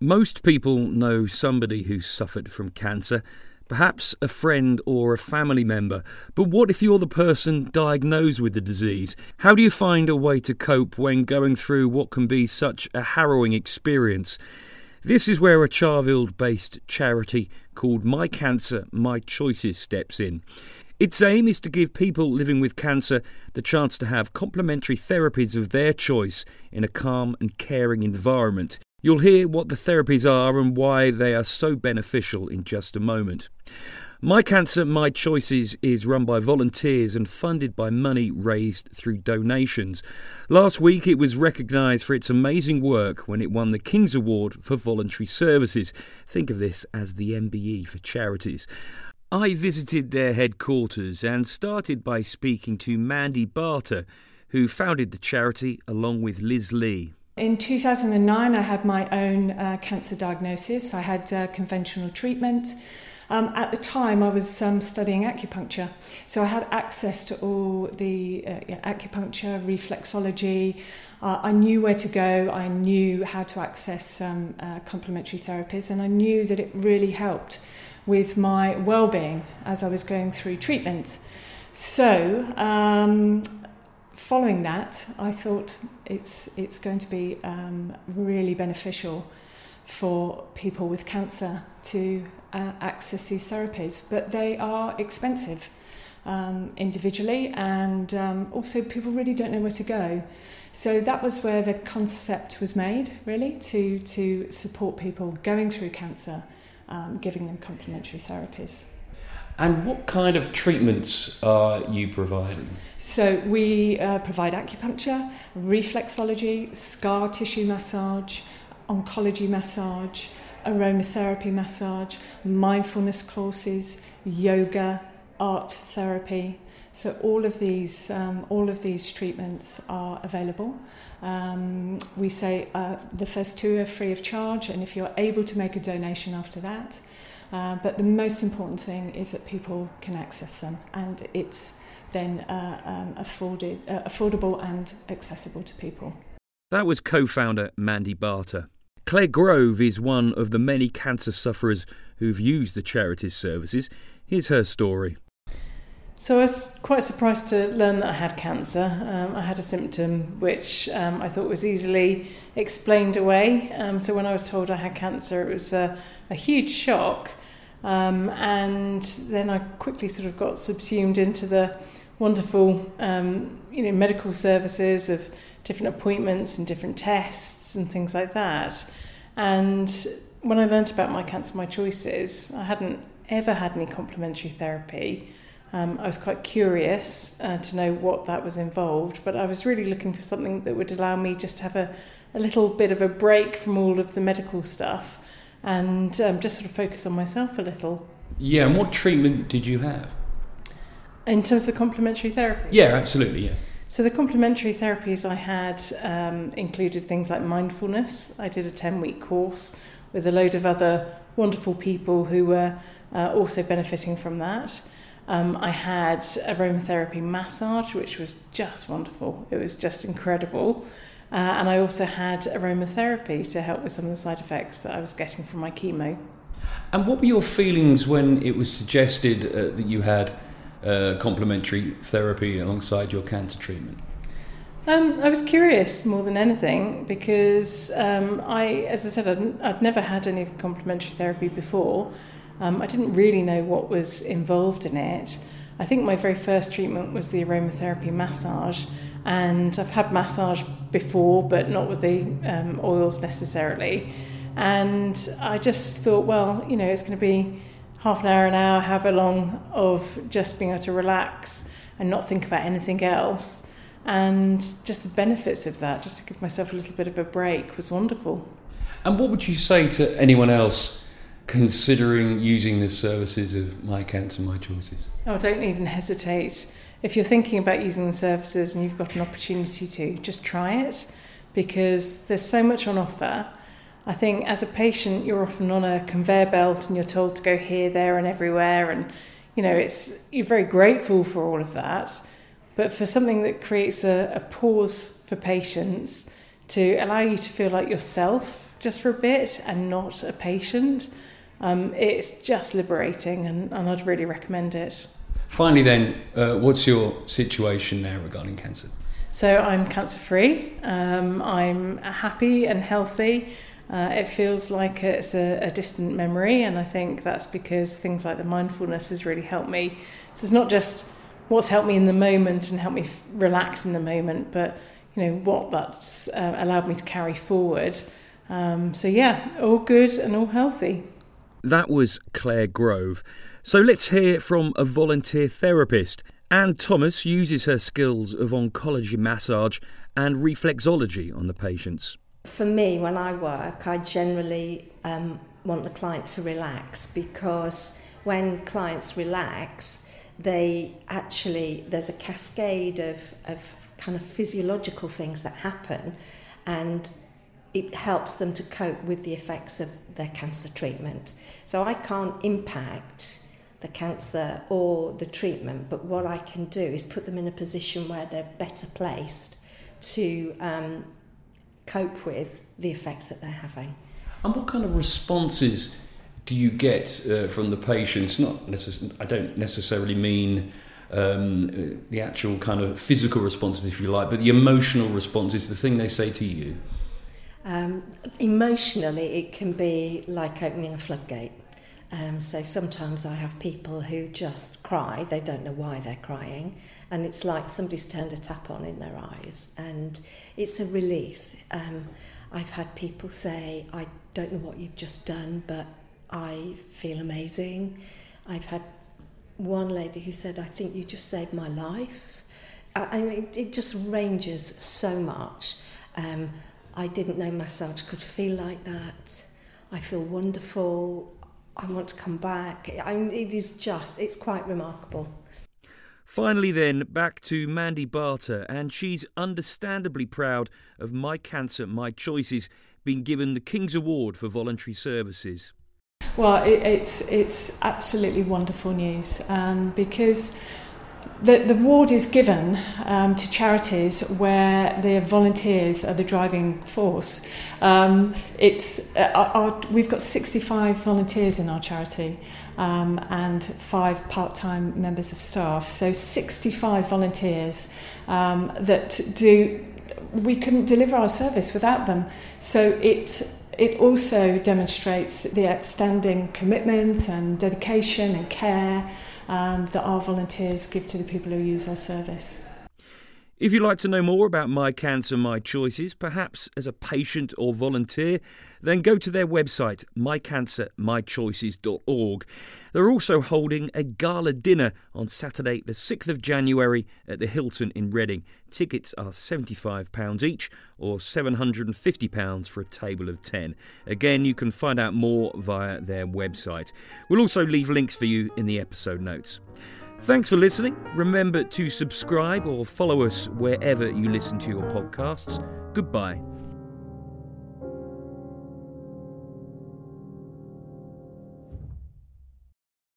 Most people know somebody who's suffered from cancer, perhaps a friend or a family member. But what if you're the person diagnosed with the disease? How do you find a way to cope when going through what can be such a harrowing experience? This is where a Charvil based charity called My Cancer, My Choices steps in. Its aim is to give people living with cancer the chance to have complementary therapies of their choice in a calm and caring environment. You'll hear what the therapies are and why they are so beneficial in just a moment. My Cancer, My Choices is run by volunteers and funded by money raised through donations. Last week it was recognised for its amazing work when it won the King's Award for Voluntary Services. Think of this as the MBE for charities. I visited their headquarters and started by speaking to Mandy Barter, who founded the charity along with Liz Lee. In 2009, I had my own uh, cancer diagnosis. I had uh, conventional treatment. Um, at the time, I was um, studying acupuncture, so I had access to all the uh, yeah, acupuncture, reflexology. Uh, I knew where to go, I knew how to access um, uh, complementary therapies, and I knew that it really helped with my well being as I was going through treatment. So, um, following that, I thought it's, it's going to be um, really beneficial for people with cancer to uh, access these therapies, but they are expensive um, individually, and um, also people really don't know where to go. So that was where the concept was made, really, to, to support people going through cancer, um, giving them complementary therapies. And what kind of treatments are you providing? So we uh, provide acupuncture, reflexology, scar tissue massage, oncology massage, aromatherapy massage, mindfulness courses, yoga, art therapy. So all of these, um, all of these treatments are available. Um, we say uh, the first two are free of charge, and if you're able to make a donation after that, uh, but the most important thing is that people can access them, and it's then uh, um, afforded, uh, affordable and accessible to people. That was co-founder Mandy Barter. Claire Grove is one of the many cancer sufferers who've used the charity's services. Here's her story. So I was quite surprised to learn that I had cancer. Um, I had a symptom which um, I thought was easily explained away. Um, so when I was told I had cancer, it was a, a huge shock. Um, and then I quickly sort of got subsumed into the wonderful, um, you know, medical services of different appointments and different tests and things like that. And when I learnt about my cancer, my choices, I hadn't ever had any complementary therapy. Um, I was quite curious uh, to know what that was involved, but I was really looking for something that would allow me just to have a, a little bit of a break from all of the medical stuff and um, just sort of focus on myself a little. Yeah, and what treatment did you have? In terms of the complementary therapy? Yeah, absolutely, yeah. So the complementary therapies I had um, included things like mindfulness. I did a 10 week course with a load of other wonderful people who were uh, also benefiting from that. Um, I had aromatherapy massage, which was just wonderful. It was just incredible. Uh, and I also had aromatherapy to help with some of the side effects that I was getting from my chemo. And what were your feelings when it was suggested uh, that you had uh, complementary therapy alongside your cancer treatment? Um, I was curious more than anything because um, I, as I said, I'd, I'd never had any complementary therapy before. Um, I didn't really know what was involved in it. I think my very first treatment was the aromatherapy massage, and I've had massage before, but not with the um, oils necessarily. And I just thought, well, you know, it's going to be half an hour, an hour, however long, of just being able to relax and not think about anything else. And just the benefits of that, just to give myself a little bit of a break, was wonderful. And what would you say to anyone else considering using the services of My Cancer, My Choices? Oh, don't even hesitate. If you're thinking about using the services and you've got an opportunity to, just try it because there's so much on offer I think as a patient, you're often on a conveyor belt and you're told to go here, there, and everywhere, and you know it's you're very grateful for all of that. But for something that creates a, a pause for patients to allow you to feel like yourself just for a bit and not a patient, um, it's just liberating and, and I'd really recommend it. Finally, then, uh, what's your situation now regarding cancer? So I'm cancer free. Um, I'm happy and healthy. Uh, it feels like it's a, a, distant memory, and I think that's because things like the mindfulness has really helped me. So it's not just what's helped me in the moment and helped me f- relax in the moment, but you know what that's uh, allowed me to carry forward. Um, so yeah, all good and all healthy. That was Claire Grove. So let's hear from a volunteer therapist. Anne Thomas uses her skills of oncology massage and reflexology on the patients. For me, when I work, I generally um, want the client to relax because when clients relax, they actually, there's a cascade of, of kind of physiological things that happen, and it helps them to cope with the effects of their cancer treatment. So I can't impact the cancer or the treatment, but what I can do is put them in a position where they're better placed to um, cope with the effects that they're having. And what kind of responses do you get uh, from the patients? Not necess- I don't necessarily mean um, the actual kind of physical responses, if you like, but the emotional responses, the thing they say to you. Um, emotionally, it can be like opening a floodgate. Um, so sometimes I have people who just cry, they don't know why they're crying, and it's like somebody's turned a tap on in their eyes, and it's a release. Um, I've had people say, I don't know what you've just done, but I feel amazing. I've had one lady who said, I think you just saved my life. I, I mean, it just ranges so much. Um, I didn't know massage could feel like that. I feel wonderful. I want to come back. I mean, it is just, it's quite remarkable. Finally, then, back to Mandy Barter, and she's understandably proud of My Cancer, My Choices being given the King's Award for voluntary services. Well, it, it's, it's absolutely wonderful news um, because the, the award is given um, to charities where the volunteers are the driving force. Um, it's, uh, our, we've got 65 volunteers in our charity um, and five part-time members of staff. So 65 volunteers um, that do, we couldn't deliver our service without them. So it it also demonstrates the outstanding commitment and dedication and care um, that our volunteers give to the people who use our service. If you'd like to know more about My Cancer, My Choices, perhaps as a patient or volunteer, then go to their website, mycancermychoices.org. They're also holding a gala dinner on Saturday, the 6th of January at the Hilton in Reading. Tickets are £75 each or £750 for a table of 10. Again, you can find out more via their website. We'll also leave links for you in the episode notes. Thanks for listening. Remember to subscribe or follow us wherever you listen to your podcasts. Goodbye.